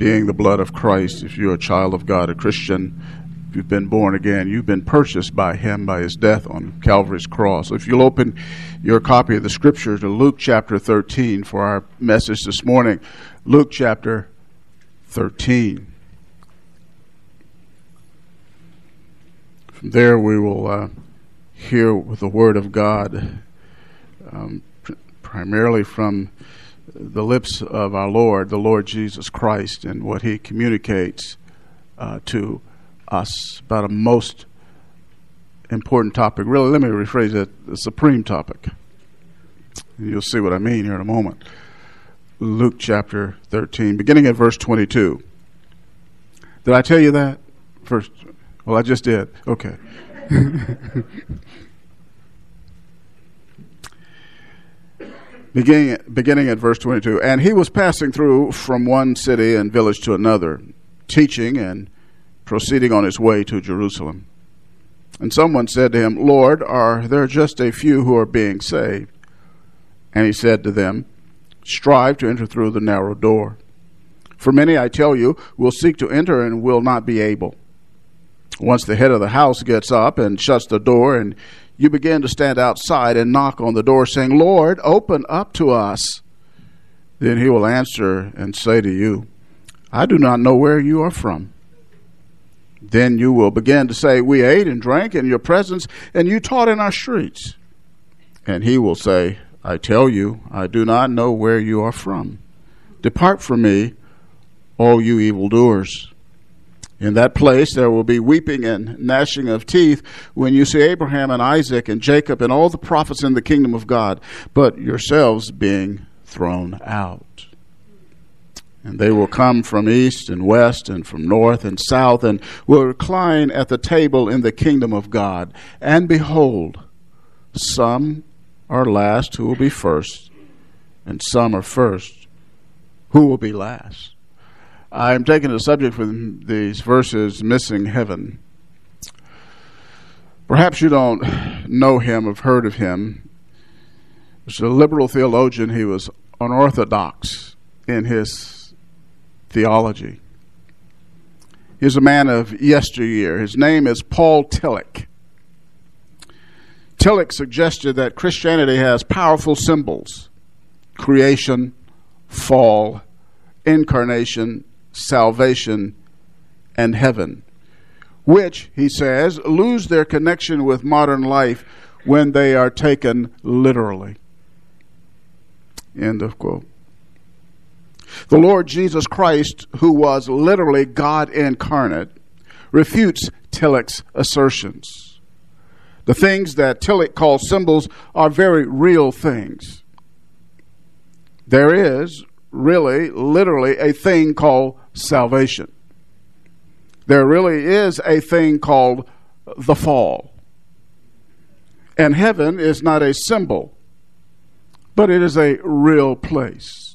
being the blood of Christ. If you're a child of God, a Christian, if you've been born again, you've been purchased by Him by His death on Calvary's cross. If you'll open your copy of the Scripture to Luke chapter 13 for our message this morning, Luke chapter 13. From there, we will uh, hear the Word of God, um, pr- primarily from the lips of our Lord, the Lord Jesus Christ, and what He communicates uh, to us about a most important topic. Really, let me rephrase it the supreme topic. You'll see what I mean here in a moment. Luke chapter 13, beginning at verse 22. Did I tell you that? First, well, I just did. Okay. beginning, beginning at verse 22. And he was passing through from one city and village to another, teaching and proceeding on his way to Jerusalem. And someone said to him, Lord, are there just a few who are being saved? And he said to them, Strive to enter through the narrow door. For many, I tell you, will seek to enter and will not be able. Once the head of the house gets up and shuts the door, and you begin to stand outside and knock on the door, saying, Lord, open up to us, then he will answer and say to you, I do not know where you are from. Then you will begin to say, We ate and drank in your presence, and you taught in our streets. And he will say, I tell you, I do not know where you are from. Depart from me, all you evildoers. In that place there will be weeping and gnashing of teeth when you see Abraham and Isaac and Jacob and all the prophets in the kingdom of God, but yourselves being thrown out. And they will come from east and west and from north and south and will recline at the table in the kingdom of God. And behold, some are last who will be first, and some are first who will be last. I'm taking the subject from these verses, missing heaven. Perhaps you don't know him, have heard of him. As a liberal theologian, he was unorthodox in his theology. He's a man of yesteryear. His name is Paul Tillich. Tillich suggested that Christianity has powerful symbols creation, fall, incarnation, salvation, and heaven, which, he says, lose their connection with modern life when they are taken literally. End of quote. The Lord Jesus Christ, who was literally God incarnate, refutes Tillich's assertions. The things that Tillich calls symbols are very real things. There is really, literally, a thing called salvation. There really is a thing called the fall. And heaven is not a symbol, but it is a real place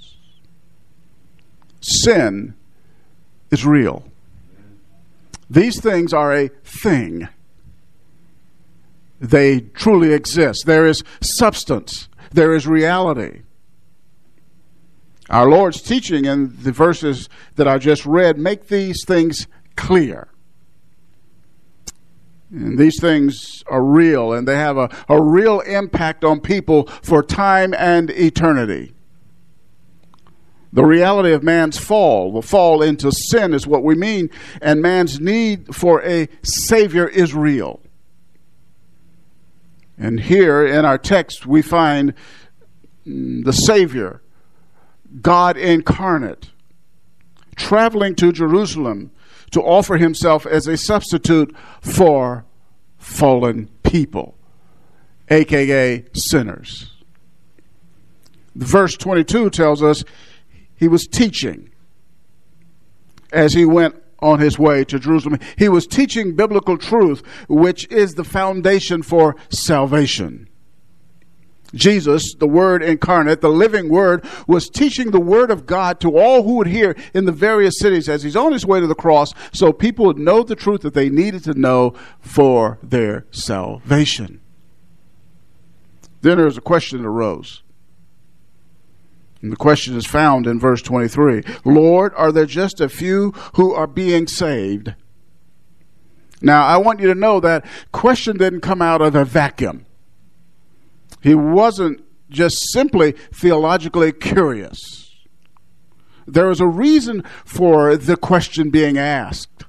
sin is real. These things are a thing. They truly exist. There is substance. There is reality. Our Lord's teaching in the verses that I just read make these things clear. And these things are real and they have a, a real impact on people for time and eternity. The reality of man's fall, the fall into sin is what we mean, and man's need for a Savior is real. And here in our text, we find mm, the Savior, God incarnate, traveling to Jerusalem to offer himself as a substitute for fallen people, aka sinners. Verse 22 tells us he was teaching as he went on his way to Jerusalem. He was teaching biblical truth, which is the foundation for salvation. Jesus, the Word incarnate, the living Word, was teaching the Word of God to all who would hear in the various cities as he's on his way to the cross so people would know the truth that they needed to know for their salvation. Then there was a question that arose And the question is found in verse 23 Lord, are there just a few who are being saved? Now, I want you to know that question didn't come out of a vacuum. He wasn't just simply theologically curious. There was a reason for the question being asked.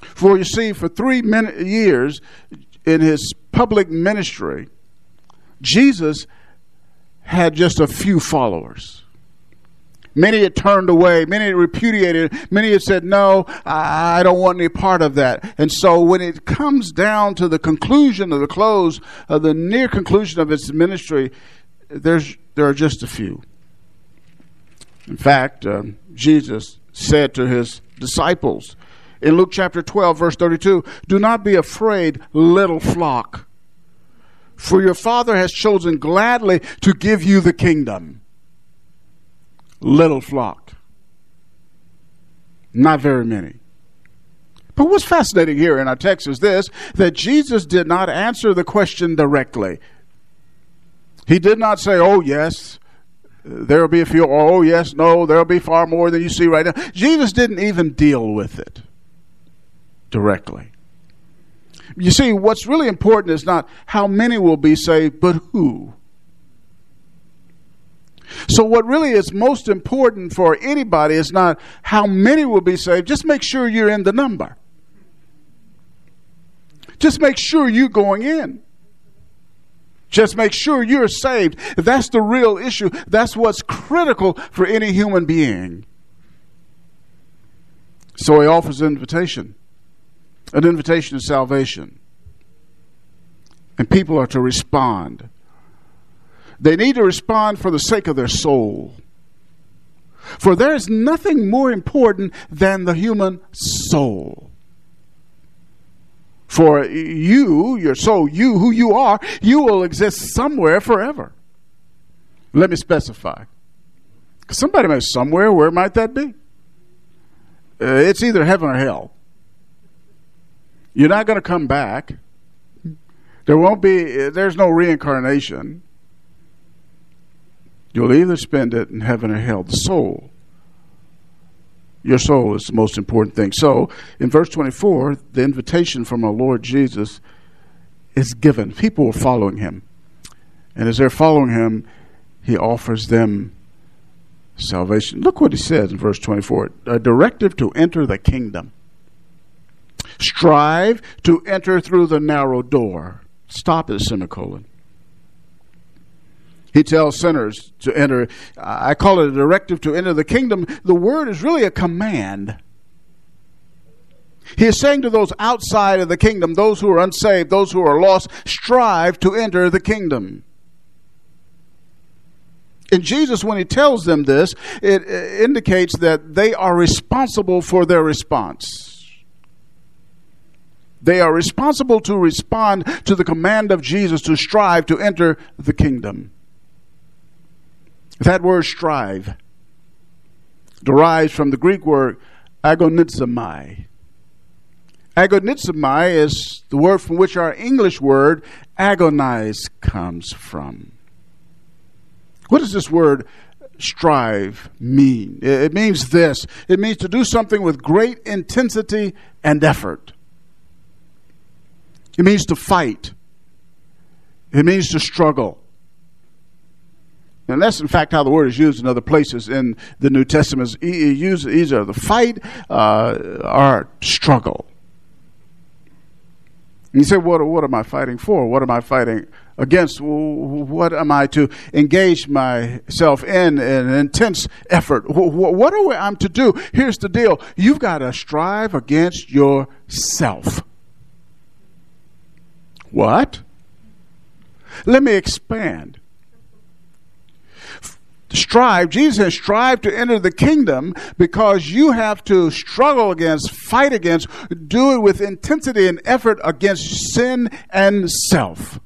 For you see, for three years in his public ministry, Jesus had just a few followers. Many had turned away. Many had repudiated. Many had said, No, I don't want any part of that. And so when it comes down to the conclusion of the close, of the near conclusion of his ministry, there's, there are just a few. In fact, um, Jesus said to his disciples in Luke chapter 12, verse 32 Do not be afraid, little flock, for your Father has chosen gladly to give you the kingdom little flock. Not very many. But what's fascinating here in our text is this that Jesus did not answer the question directly. He did not say, Oh, yes, there'll be a few, oh, yes, no, there'll be far more than you see right now. Jesus didn't even deal with it directly. You see, what's really important is not how many will be saved, but who. So, what really is most important for anybody is not how many will be saved, just make sure you're in the number. Just make sure you're going in. Just make sure you're saved. That's the real issue. That's what's critical for any human being. So he offers an invitation an invitation to salvation. And people are to respond. They need to respond for the sake of their soul. For there is nothing more important than the human soul. For you, your soul, you, who you are, you will exist somewhere forever. Let me specify. Somebody may somewhere, where might that be? Uh, it's either heaven or hell. You're not going to come back. There won't be, there's no reincarnation. You'll either spend it in heaven or hell. The soul. Your soul is the most important thing. So, in verse 24, the invitation from our Lord Jesus is given. People are following him. And as they're following him, he offers them salvation. Look what he says in verse 24 a directive to enter the kingdom. Strive to enter through the narrow door. Stop at semicolon. He tells sinners to enter. I call it a directive to enter the kingdom. The word is really a command. He is saying to those outside of the kingdom, those who are unsaved, those who are lost, strive to enter the kingdom. And Jesus, when he tells them this, it indicates that they are responsible for their response. They are responsible to respond to the command of Jesus to strive to enter the kingdom. That word strive derives from the Greek word agonizomai. Agonizomai is the word from which our English word agonize comes from. What does this word strive mean? It means this it means to do something with great intensity and effort. It means to fight. It means to struggle. And that's in fact how the word is used in other places in the New Testament. It uses either the fight uh, or struggle. And you say, what, what am I fighting for? What am I fighting against? What am I to engage myself in, in an intense effort? What am I to do? Here's the deal you've got to strive against yourself. What? Let me expand strive, Jesus has strived to enter the kingdom because you have to struggle against, fight against, do it with intensity and effort against sin and self.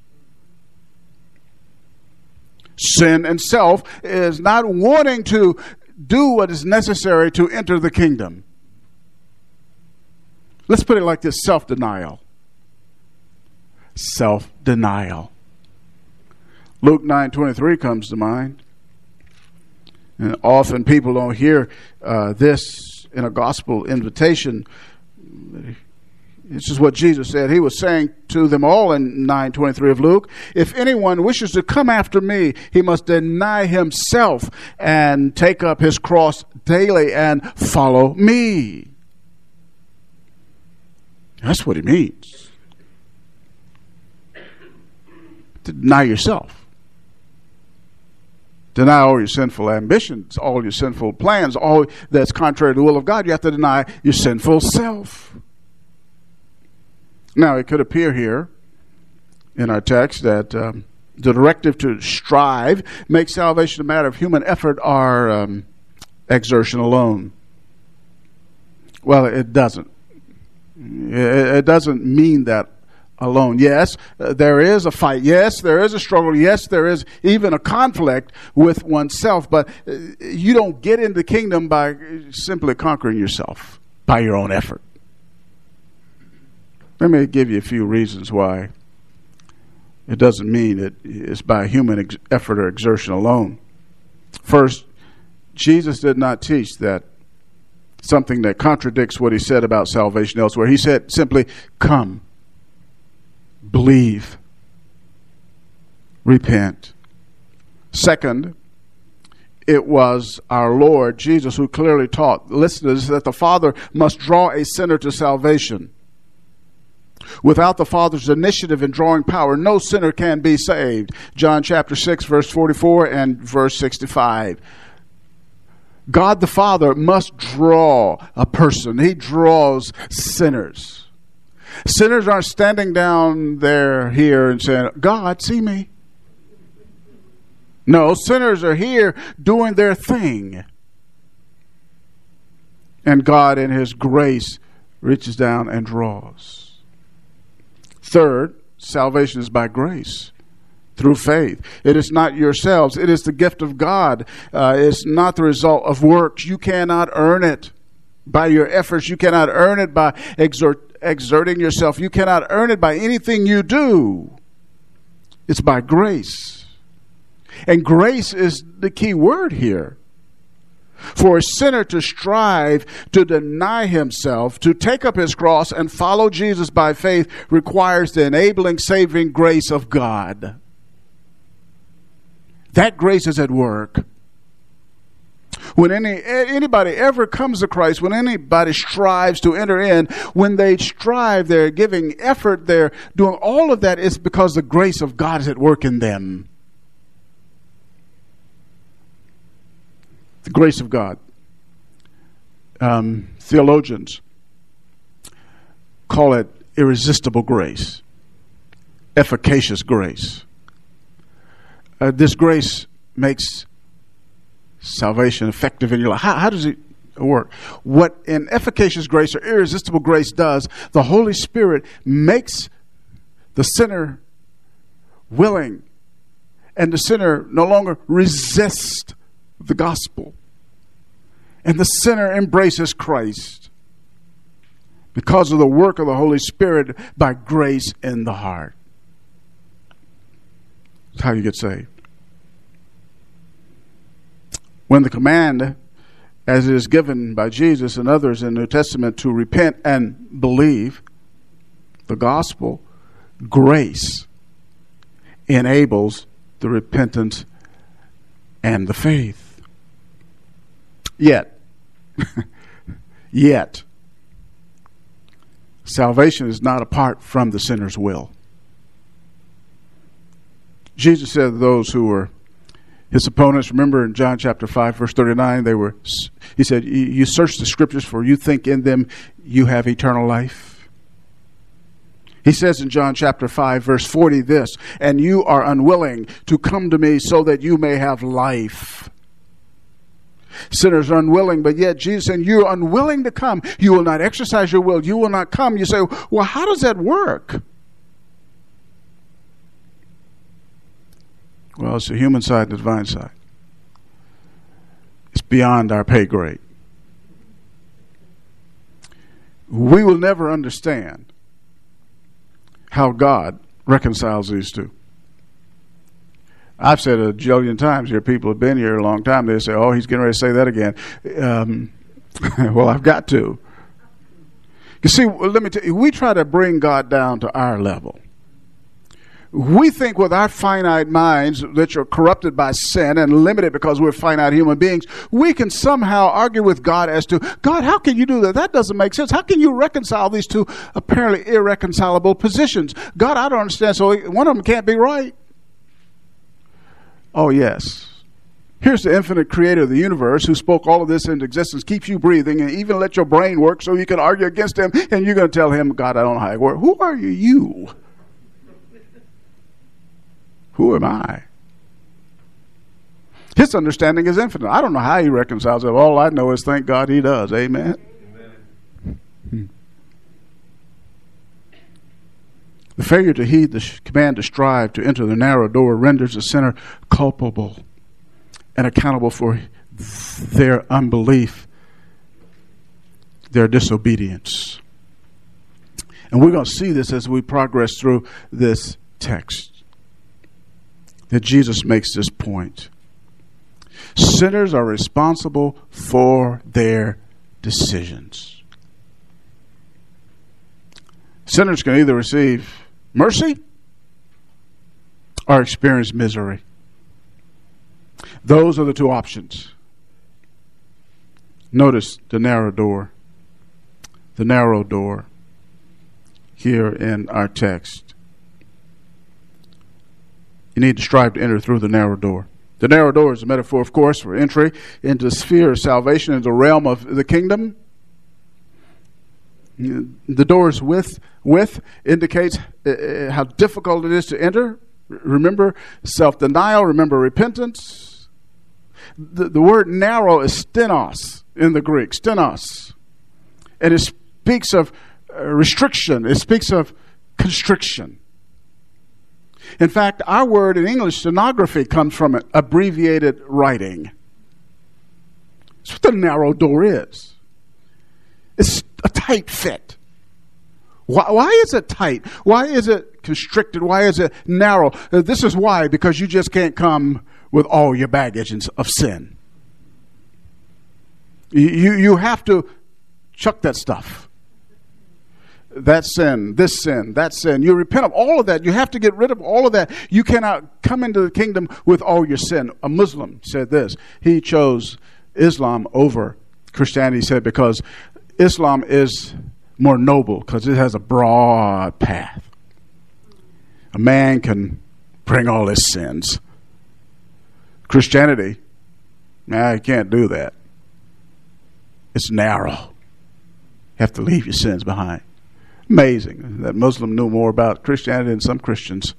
Sin and self is not wanting to do what is necessary to enter the kingdom. Let's put it like this self denial. Self denial. Luke 9 23 comes to mind. And often people don't hear uh, this in a gospel invitation. This is what Jesus said. He was saying to them all in 923 of Luke, if anyone wishes to come after me, he must deny himself and take up his cross daily and follow me. That's what he means. To deny yourself. Deny all your sinful ambitions, all your sinful plans, all that's contrary to the will of God. You have to deny your sinful self. Now, it could appear here in our text that um, the directive to strive makes salvation a matter of human effort or um, exertion alone. Well, it doesn't. It doesn't mean that alone. Yes, there is a fight. Yes, there is a struggle. Yes, there is even a conflict with oneself. But uh, you don't get into the kingdom by simply conquering yourself by your own effort. Let me give you a few reasons why it doesn't mean that it's by human ex- effort or exertion alone. First, Jesus did not teach that something that contradicts what he said about salvation elsewhere. He said simply, Come, believe, repent. Second, it was our Lord Jesus who clearly taught listeners that the Father must draw a sinner to salvation. Without the Father's initiative in drawing power, no sinner can be saved. John chapter 6, verse 44 and verse 65. God the Father must draw a person, He draws sinners. Sinners aren't standing down there here and saying, God, see me. No, sinners are here doing their thing. And God, in His grace, reaches down and draws. Third, salvation is by grace through faith. It is not yourselves, it is the gift of God. Uh, it's not the result of works. You cannot earn it by your efforts, you cannot earn it by exert, exerting yourself, you cannot earn it by anything you do. It's by grace. And grace is the key word here. For a sinner to strive to deny himself, to take up his cross and follow Jesus by faith requires the enabling, saving grace of God. That grace is at work. When any, anybody ever comes to Christ, when anybody strives to enter in, when they strive, they're giving effort, they're doing all of that, it's because the grace of God is at work in them. The grace of God. Um, theologians call it irresistible grace, efficacious grace uh, this grace makes salvation effective in your life. How, how does it work? What an efficacious grace or irresistible grace does, the Holy Spirit makes the sinner willing, and the sinner no longer resists the gospel. And the sinner embraces Christ because of the work of the Holy Spirit by grace in the heart. That's how you get saved. When the command, as it is given by Jesus and others in the New Testament, to repent and believe the gospel, grace enables the repentance and the faith. Yet, yet, salvation is not apart from the sinner's will. Jesus said to those who were his opponents, remember in John chapter 5, verse 39, they were, he said, You search the scriptures for you think in them you have eternal life. He says in John chapter 5, verse 40, this, and you are unwilling to come to me so that you may have life. Sinners are unwilling, but yet Jesus saying, You're unwilling to come. You will not exercise your will. You will not come. You say, Well, how does that work? Well, it's the human side and the divine side. It's beyond our pay grade. We will never understand how God reconciles these two. I've said a jillion times here, people have been here a long time. They say, oh, he's getting ready to say that again. Um, well, I've got to. You see, let me tell you, we try to bring God down to our level. We think with our finite minds that are corrupted by sin and limited because we're finite human beings, we can somehow argue with God as to, God, how can you do that? That doesn't make sense. How can you reconcile these two apparently irreconcilable positions? God, I don't understand. So one of them can't be right. Oh, yes. Here's the infinite creator of the universe who spoke all of this into existence, keeps you breathing, and even let your brain work so you can argue against him, and you're going to tell him, God, I don't know how it works. Who are you? You. Who am I? His understanding is infinite. I don't know how he reconciles it. All I know is thank God he does. Amen. Amen. The failure to heed the command to strive to enter the narrow door renders the sinner culpable and accountable for their unbelief, their disobedience. And we're going to see this as we progress through this text. That Jesus makes this point. Sinners are responsible for their decisions. Sinners can either receive mercy or experience misery. Those are the two options. Notice the narrow door. The narrow door here in our text. You need to strive to enter through the narrow door. The narrow door is a metaphor, of course, for entry into the sphere of salvation, into the realm of the kingdom. The door's width, width indicates uh, uh, how difficult it is to enter. Remember self denial, remember repentance. The, the word narrow is stenos in the Greek, stenos. And it speaks of uh, restriction, it speaks of constriction. In fact, our word in English, stenography, comes from it, abbreviated writing. That's what the narrow door is. It's a tight fit. Why, why, is it tight? Why is it constricted? Why is it narrow? Uh, this is why, because you just can't come with all your baggage of sin. You, you have to chuck that stuff. That sin, this sin, that sin. You repent of all of that. You have to get rid of all of that. You cannot come into the kingdom with all your sin. A Muslim said this. He chose Islam over Christianity, he said, because Islam is more noble because it has a broad path. A man can bring all his sins. Christianity, nah, you can't do that. It's narrow. You have to leave your sins behind. Amazing that Muslim knew more about Christianity than some Christians.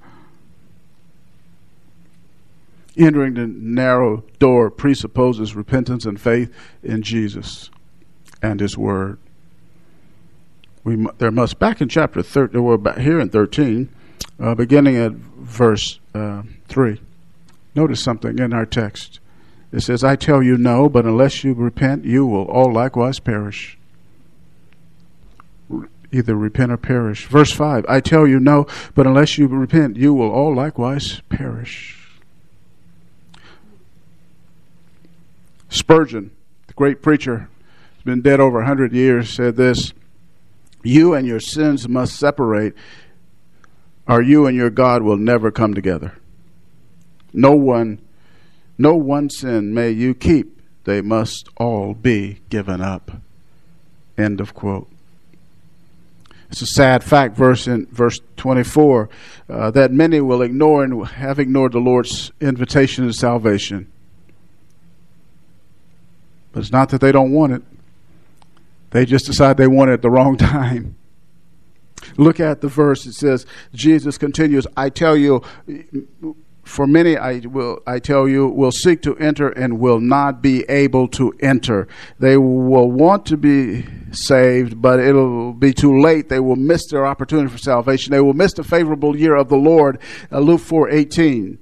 Entering the narrow door presupposes repentance and faith in Jesus and His Word. We there must back in chapter thirteen. We're here in thirteen, uh, beginning at verse uh, three. Notice something in our text. It says, "I tell you no, but unless you repent, you will all likewise perish." Either repent or perish. Verse 5 I tell you no, but unless you repent, you will all likewise perish. Spurgeon, the great preacher, has been dead over a hundred years, said this You and your sins must separate, or you and your God will never come together. No one, no one sin may you keep, they must all be given up. End of quote. It's a sad fact, verse in verse 24, uh, that many will ignore and have ignored the Lord's invitation to salvation. But it's not that they don't want it. They just decide they want it at the wrong time. Look at the verse. It says, Jesus continues, I tell you, for many I will I tell you will seek to enter and will not be able to enter. They will want to be saved, but it'll be too late. They will miss their opportunity for salvation. They will miss the favorable year of the Lord. Uh, Luke four eighteen.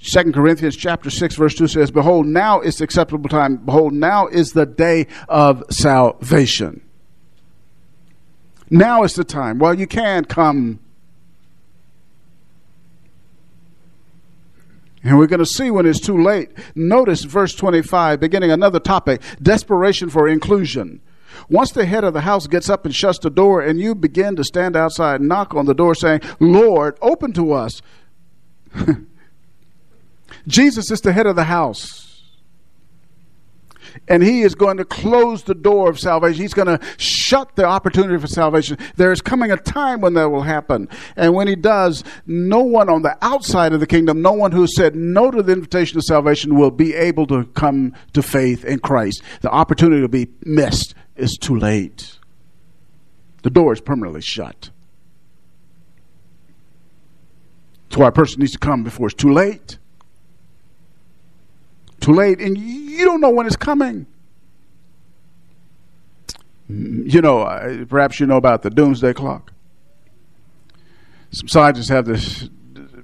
Second Corinthians chapter 6 verse 2 says, Behold, now is the acceptable time. Behold, now is the day of salvation. Now is the time. Well, you can come. And we're going to see when it's too late. Notice verse 25, beginning another topic desperation for inclusion. Once the head of the house gets up and shuts the door, and you begin to stand outside and knock on the door saying, Lord, open to us. Jesus is the head of the house. And he is going to close the door of salvation. He's going to shut the opportunity for salvation. There is coming a time when that will happen. And when he does, no one on the outside of the kingdom, no one who said no to the invitation of salvation will be able to come to faith in Christ. The opportunity to be missed is too late. The door is permanently shut. That's why a person needs to come before it's too late too late, and you don't know when it's coming. You know, perhaps you know about the doomsday clock. Some scientists have this,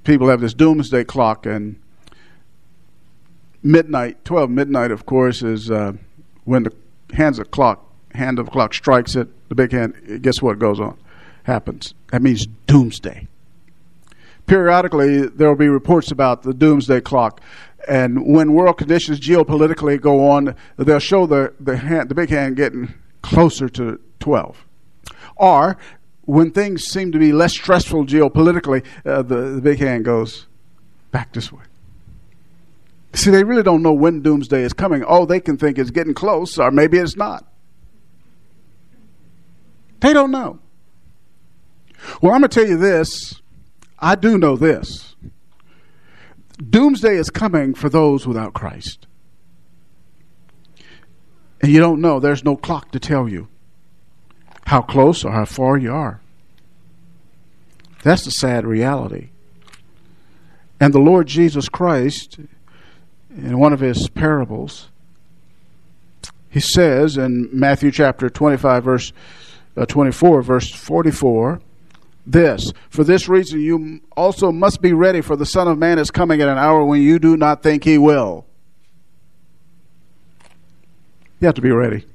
people have this doomsday clock, and midnight, 12 midnight, of course, is uh, when the hands of clock, hand of clock strikes it, the big hand, guess what goes on? Happens. That means doomsday. Periodically, there will be reports about the doomsday clock and when world conditions geopolitically go on, they'll show the the, hand, the big hand getting closer to 12. Or when things seem to be less stressful geopolitically, uh, the, the big hand goes back this way. See, they really don't know when doomsday is coming. Oh, they can think it's getting close, or maybe it's not. They don't know. Well, I'm going to tell you this. I do know this Doomsday is coming for those without Christ. And you don't know, there's no clock to tell you how close or how far you are. That's the sad reality. And the Lord Jesus Christ, in one of his parables, he says in Matthew chapter 25, verse uh, 24, verse 44, this. For this reason, you also must be ready, for the Son of Man is coming at an hour when you do not think he will. You have to be ready.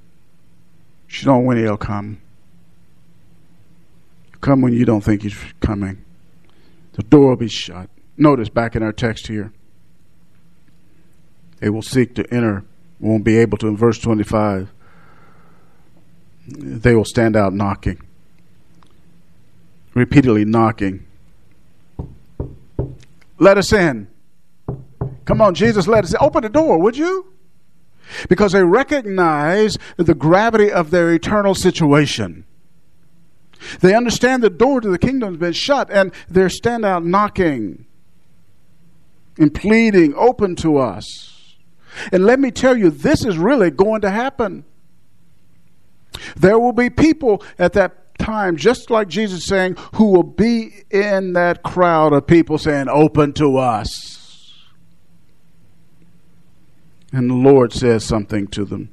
You don't know when he'll come. Come when you don't think he's coming. The door will be shut. Notice back in our text here. They will seek to enter, won't be able to. In verse 25, they will stand out knocking repeatedly knocking. Let us in. Come on, Jesus, let us in. Open the door, would you? Because they recognize the gravity of their eternal situation. They understand the door to the kingdom has been shut and they're stand out knocking and pleading, open to us. And let me tell you, this is really going to happen. There will be people at that time, just like Jesus saying, who will be in that crowd of people saying, Open to us. And the Lord says something to them.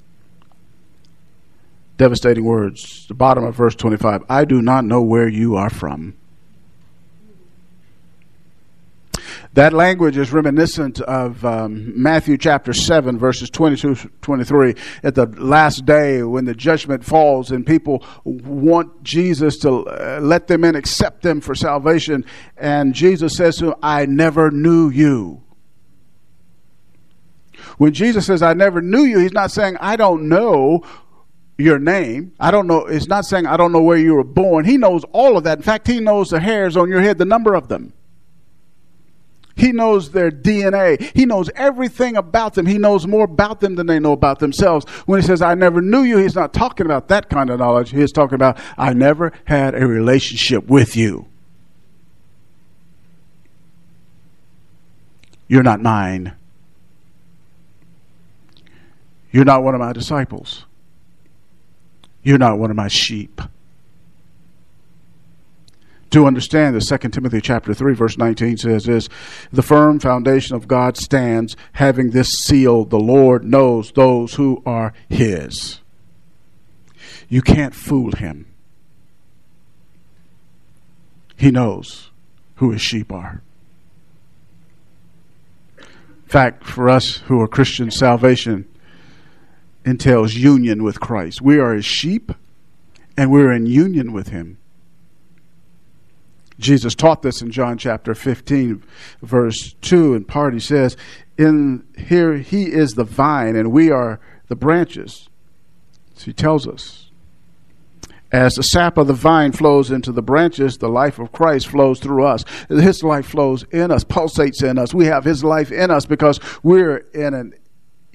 Devastating words. The bottom of verse 25 I do not know where you are from. That language is reminiscent of um, Matthew chapter 7, verses 22 23. At the last day, when the judgment falls and people want Jesus to uh, let them in, accept them for salvation, and Jesus says to them, I never knew you. When Jesus says, I never knew you, he's not saying, I don't know your name. I don't know. It's not saying, I don't know where you were born. He knows all of that. In fact, he knows the hairs on your head, the number of them. He knows their DNA. He knows everything about them. He knows more about them than they know about themselves. When he says, I never knew you, he's not talking about that kind of knowledge. He's talking about, I never had a relationship with you. You're not mine. You're not one of my disciples. You're not one of my sheep to understand this, 2 Timothy chapter 3 verse 19 says this, the firm foundation of God stands having this seal, the Lord knows those who are his. You can't fool him. He knows who his sheep are. In fact, for us who are Christians, salvation entails union with Christ. We are his sheep and we're in union with him. Jesus taught this in John chapter 15, verse 2. In part, he says, In here he is the vine, and we are the branches. So he tells us. As the sap of the vine flows into the branches, the life of Christ flows through us. His life flows in us, pulsates in us. We have His life in us because we're in an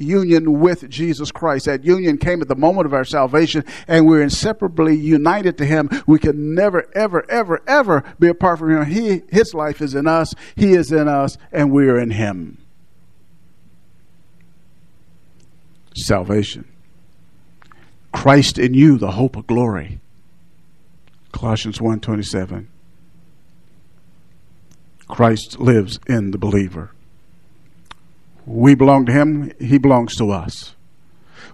union with Jesus Christ. That union came at the moment of our salvation, and we're inseparably united to Him. We can never, ever, ever, ever be apart from Him. He, His life is in us, He is in us, and we are in Him. Salvation. Christ in you, the hope of glory. Colossians 1:27. Christ lives in the believer. We belong to him, he belongs to us.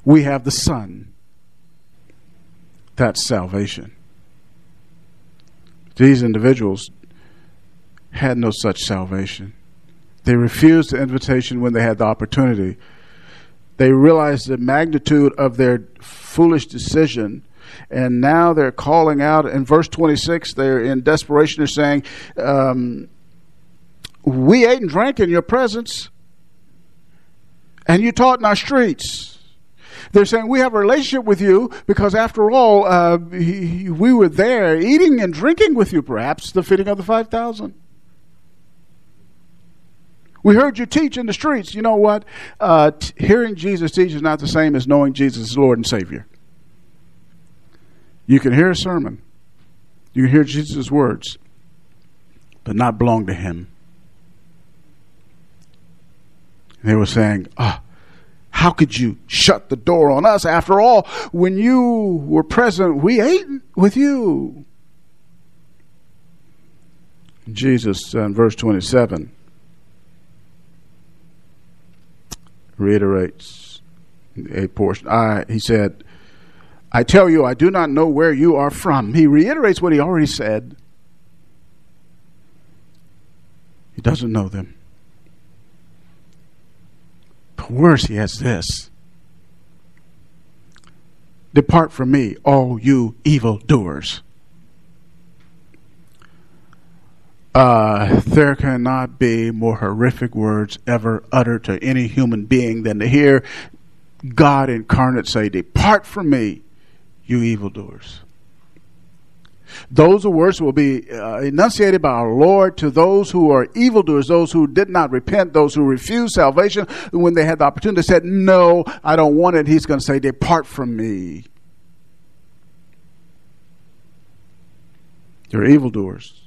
We have the Son. That's salvation. These individuals had no such salvation. They refused the invitation when they had the opportunity. They realized the magnitude of their foolish decision and now they're calling out in verse 26 they're in desperation they're saying um, we ate and drank in your presence and you taught in our streets. They're saying we have a relationship with you because, after all, uh, we were there eating and drinking with you, perhaps the feeding of the 5,000. We heard you teach in the streets. You know what? Uh, t- hearing Jesus teach is not the same as knowing Jesus is Lord and Savior. You can hear a sermon, you can hear Jesus' words, but not belong to Him. They were saying, ah, how could you shut the door on us? After all, when you were present, we ate with you. Jesus, uh, in verse 27, reiterates a portion. I, he said, I tell you, I do not know where you are from. He reiterates what he already said. He doesn't know them. Worse, he has this Depart from me, all you evil doers. Uh, there cannot be more horrific words ever uttered to any human being than to hear God incarnate say, Depart from me, you evildoers. Those words will be uh, enunciated by our Lord to those who are evildoers, those who did not repent, those who refused salvation. When they had the opportunity, said, No, I don't want it. He's going to say, Depart from me. They're evildoers.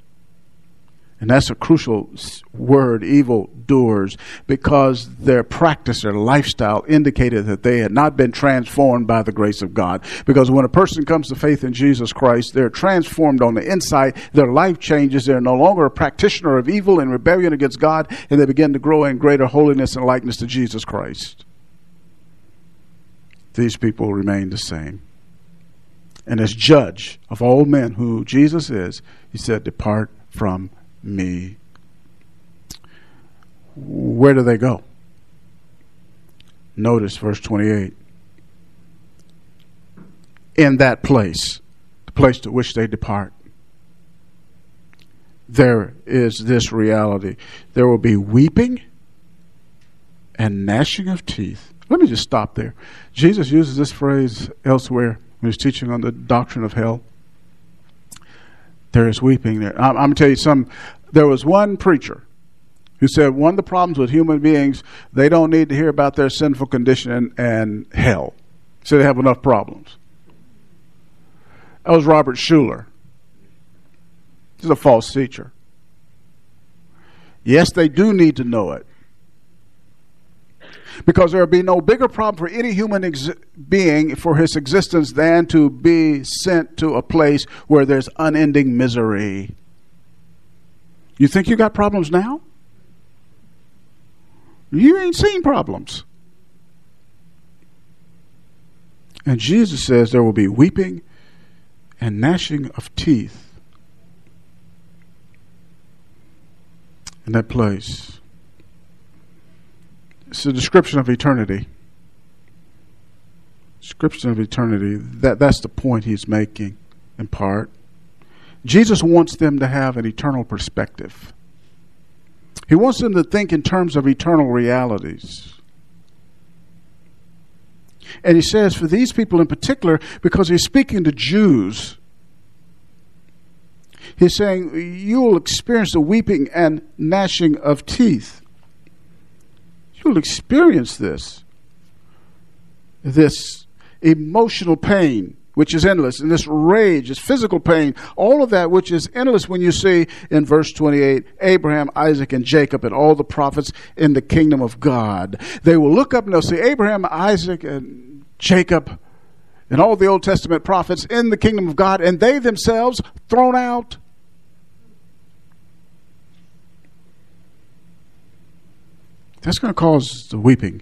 And that's a crucial word, evil doers, because their practice, their lifestyle indicated that they had not been transformed by the grace of God. Because when a person comes to faith in Jesus Christ, they're transformed on the inside, their life changes, they're no longer a practitioner of evil and rebellion against God, and they begin to grow in greater holiness and likeness to Jesus Christ. These people remain the same. And as judge of all men who Jesus is, he said, Depart from me. Where do they go? Notice verse 28. In that place, the place to which they depart, there is this reality. There will be weeping and gnashing of teeth. Let me just stop there. Jesus uses this phrase elsewhere when he's teaching on the doctrine of hell. There is weeping there. I'm, I'm going to tell you some. There was one preacher who said one of the problems with human beings, they don't need to hear about their sinful condition and, and hell. So they have enough problems. That was Robert Schuller. He's a false teacher. Yes, they do need to know it because there would be no bigger problem for any human ex- being for his existence than to be sent to a place where there's unending misery. You think you got problems now? You ain't seen problems. And Jesus says there will be weeping and gnashing of teeth in that place. It's a description of eternity. Description of eternity. That that's the point he's making, in part. Jesus wants them to have an eternal perspective. He wants them to think in terms of eternal realities. And he says, for these people in particular, because he's speaking to Jews, he's saying, You will experience the weeping and gnashing of teeth. You'll experience this. This emotional pain which is endless, and this rage, this physical pain, all of that which is endless when you see in verse 28 Abraham, Isaac, and Jacob, and all the prophets in the kingdom of God. They will look up and they'll see Abraham, Isaac, and Jacob, and all the Old Testament prophets in the kingdom of God, and they themselves thrown out. That's going to cause the weeping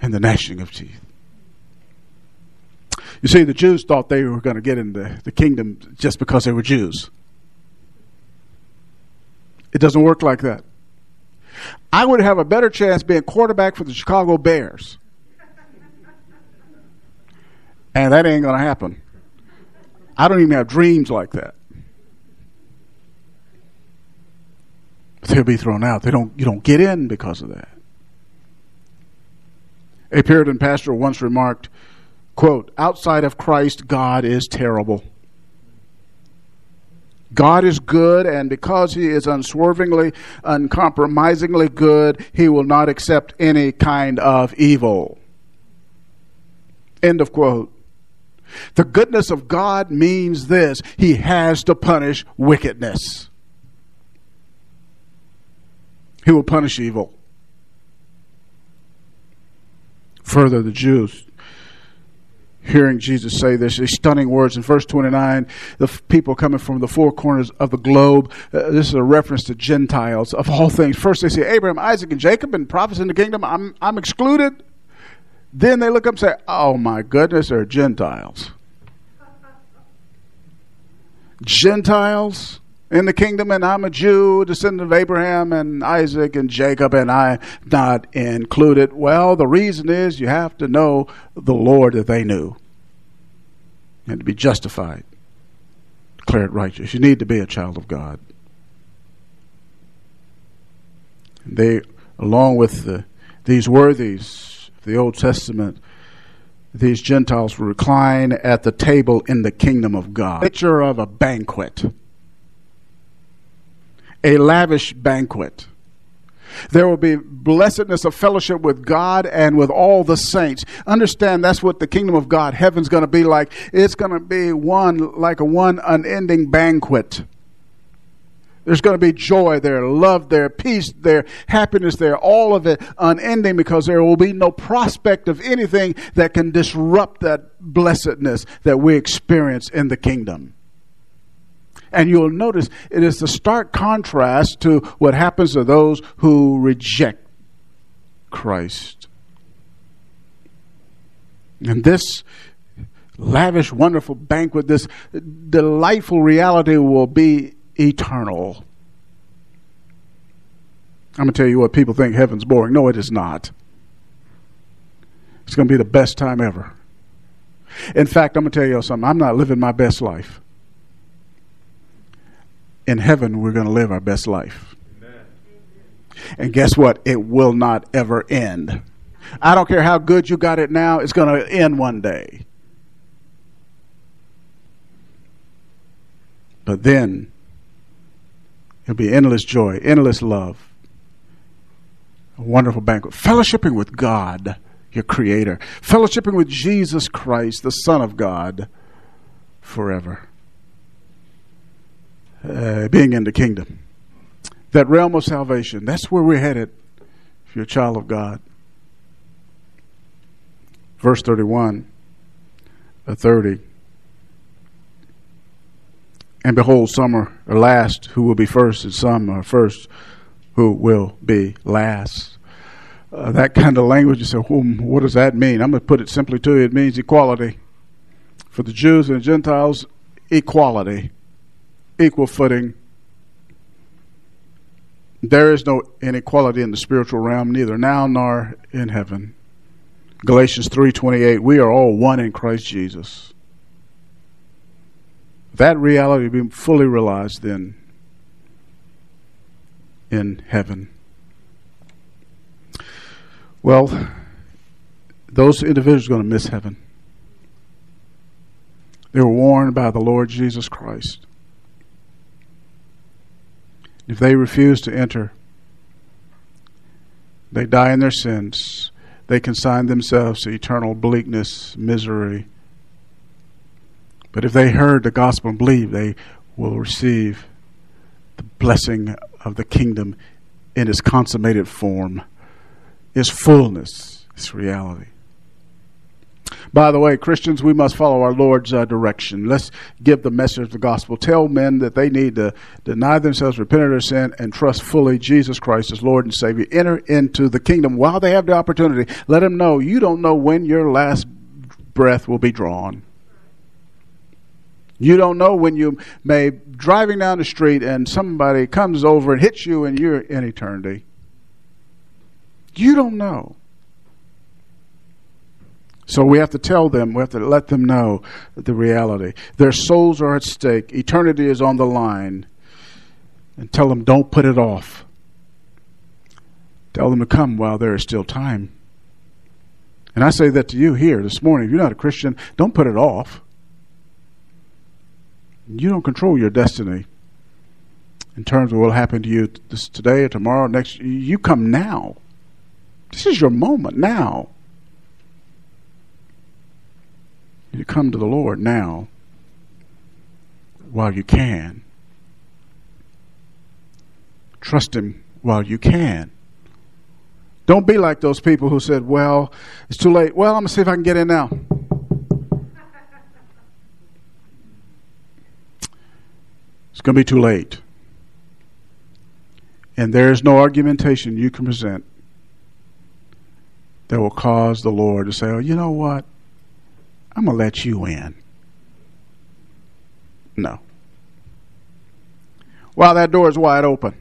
and the gnashing of teeth. You see, the Jews thought they were going to get into the kingdom just because they were Jews. It doesn't work like that. I would have a better chance being quarterback for the Chicago Bears. And that ain't going to happen. I don't even have dreams like that. They'll be thrown out. They don't. You don't get in because of that. A Puritan pastor once remarked, Quote, outside of Christ, God is terrible. God is good, and because He is unswervingly, uncompromisingly good, He will not accept any kind of evil. End of quote. The goodness of God means this He has to punish wickedness, He will punish evil. Further, the Jews hearing Jesus say this, these stunning words in verse 29, the people coming from the four corners of the globe. Uh, this is a reference to Gentiles of all things. First they say Abraham, Isaac, and Jacob, and prophets in the kingdom. I'm, I'm excluded. Then they look up and say, Oh my goodness, they're Gentiles. Gentiles in the kingdom, and I'm a Jew, descendant of Abraham and Isaac and Jacob, and I'm not included. Well, the reason is you have to know the Lord that they knew and to be justified, declared righteous. You need to be a child of God. They, along with the, these worthies of the Old Testament, these Gentiles recline at the table in the kingdom of God. Picture of a banquet, a lavish banquet. There will be blessedness of fellowship with God and with all the saints. Understand that's what the kingdom of God, heaven's going to be like. It's going to be one, like a one unending banquet. There's going to be joy there, love there, peace there, happiness there, all of it unending because there will be no prospect of anything that can disrupt that blessedness that we experience in the kingdom. And you'll notice it is the stark contrast to what happens to those who reject Christ. And this lavish, wonderful banquet, this delightful reality will be eternal. I'm going to tell you what people think heaven's boring. No, it is not. It's going to be the best time ever. In fact, I'm going to tell you something. I'm not living my best life. In heaven, we're going to live our best life. Amen. And guess what? It will not ever end. I don't care how good you got it now, it's going to end one day. But then It'll be endless joy, endless love. A wonderful banquet. Fellowshipping with God, your Creator. Fellowshipping with Jesus Christ, the Son of God, forever. Uh, being in the kingdom. That realm of salvation. That's where we're headed if you're a child of God. Verse 31, uh, 30. And behold, some are last who will be first, and some are first who will be last. Uh, that kind of language, you say, hmm, what does that mean? I'm going to put it simply to you. It means equality. For the Jews and the Gentiles, equality, equal footing. There is no inequality in the spiritual realm, neither now nor in heaven. Galatians 3:28 We are all one in Christ Jesus. That reality will be fully realized then in heaven. Well, those individuals are going to miss heaven. They were warned by the Lord Jesus Christ. If they refuse to enter, they die in their sins. They consign themselves to eternal bleakness, misery. But if they heard the gospel and believe, they will receive the blessing of the kingdom in its consummated form, its fullness, its reality. By the way, Christians, we must follow our Lord's uh, direction. Let's give the message of the gospel. Tell men that they need to deny themselves, repent of their sin, and trust fully Jesus Christ as Lord and Savior. Enter into the kingdom while they have the opportunity. Let them know you don't know when your last breath will be drawn. You don't know when you may driving down the street and somebody comes over and hits you and you're in eternity. You don't know. So we have to tell them, we have to let them know the reality. Their souls are at stake, eternity is on the line. And tell them, don't put it off. Tell them to come while there is still time. And I say that to you here this morning. If you're not a Christian, don't put it off. You don't control your destiny in terms of what will happen to you this, today or tomorrow, next. You come now. This is your moment now. You come to the Lord now while you can. Trust Him while you can. Don't be like those people who said, Well, it's too late. Well, I'm going to see if I can get in now. It's going to be too late. And there is no argumentation you can present that will cause the Lord to say, Oh, you know what? I'm going to let you in. No. While that door is wide open,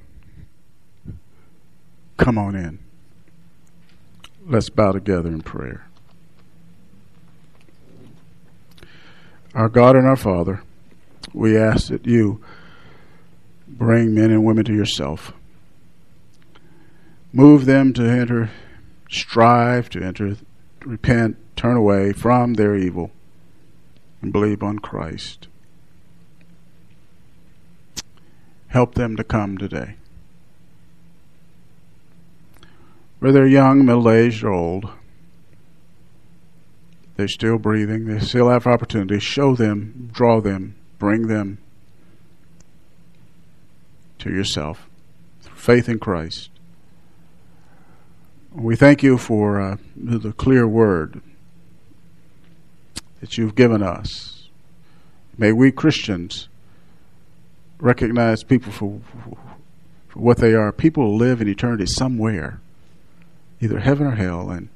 come on in. Let's bow together in prayer. Our God and our Father, we ask that you bring men and women to yourself. Move them to enter, strive to enter, repent, turn away from their evil, and believe on Christ. Help them to come today. Whether they're young, middle aged, or old, they're still breathing, they still have opportunity. Show them, draw them, bring them to yourself through faith in Christ. We thank you for uh, the clear word that you've given us. May we Christians recognize people for, for what they are. People live in eternity somewhere, either heaven or hell, and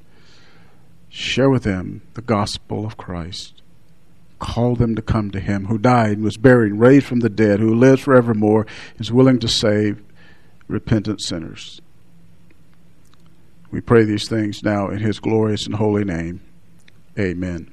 share with them the gospel of Christ. Call them to come to Him who died and was buried and raised from the dead, who lives forevermore, is willing to save repentant sinners. We pray these things now in His glorious and holy name. Amen.